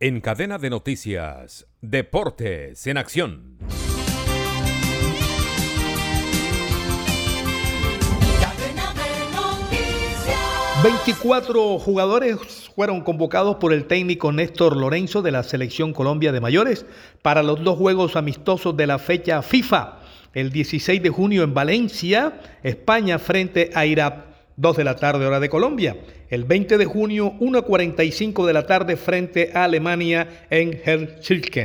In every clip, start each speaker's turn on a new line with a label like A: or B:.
A: En cadena de noticias, Deportes en Acción.
B: 24 jugadores fueron convocados por el técnico Néstor Lorenzo de la Selección Colombia de Mayores para los dos juegos amistosos de la fecha FIFA. El 16 de junio en Valencia, España frente a Irak, 2 de la tarde hora de Colombia. El 20 de junio, 1.45 de la tarde frente a Alemania en Helsinki.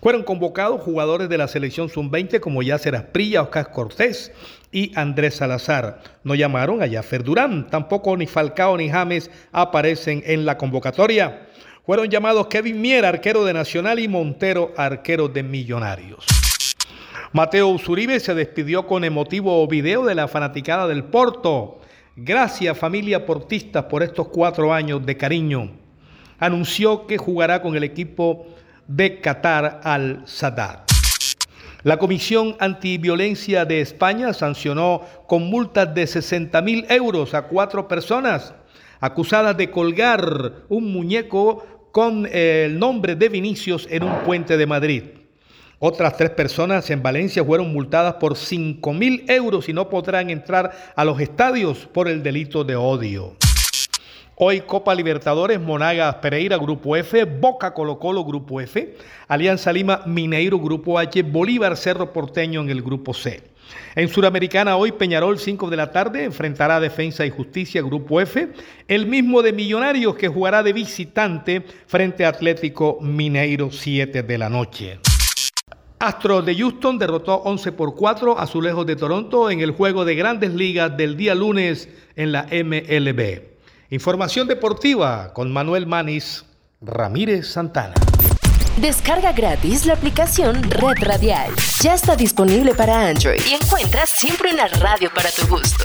B: Fueron convocados jugadores de la selección sub-20 como Yasser Asprilla, Oscar Cortés y Andrés Salazar. No llamaron a Jaffer Durán, tampoco ni Falcao ni James aparecen en la convocatoria. Fueron llamados Kevin Mier, arquero de Nacional, y Montero, arquero de Millonarios. Mateo Usuribe se despidió con emotivo video de la fanaticada del Porto. Gracias familia portista por estos cuatro años de cariño. Anunció que jugará con el equipo de Qatar al Sadat. La Comisión Antiviolencia de España sancionó con multas de 60 mil euros a cuatro personas acusadas de colgar un muñeco con el nombre de Vinicius en un puente de Madrid. Otras tres personas en Valencia fueron multadas por 5 mil euros y no podrán entrar a los estadios por el delito de odio. Hoy Copa Libertadores, Monagas Pereira, Grupo F, Boca Colo Colo, Grupo F, Alianza Lima Mineiro, Grupo H, Bolívar Cerro Porteño en el Grupo C. En Suramericana hoy Peñarol 5 de la tarde enfrentará a Defensa y Justicia Grupo F, el mismo de Millonarios que jugará de visitante frente a Atlético Mineiro 7 de la noche. Astros de Houston derrotó 11 por 4 a Azulejos de Toronto en el juego de grandes ligas del día lunes en la MLB. Información deportiva con Manuel Manis Ramírez Santana.
C: Descarga gratis la aplicación Red Radial. Ya está disponible para Android y encuentras siempre una radio para tu gusto.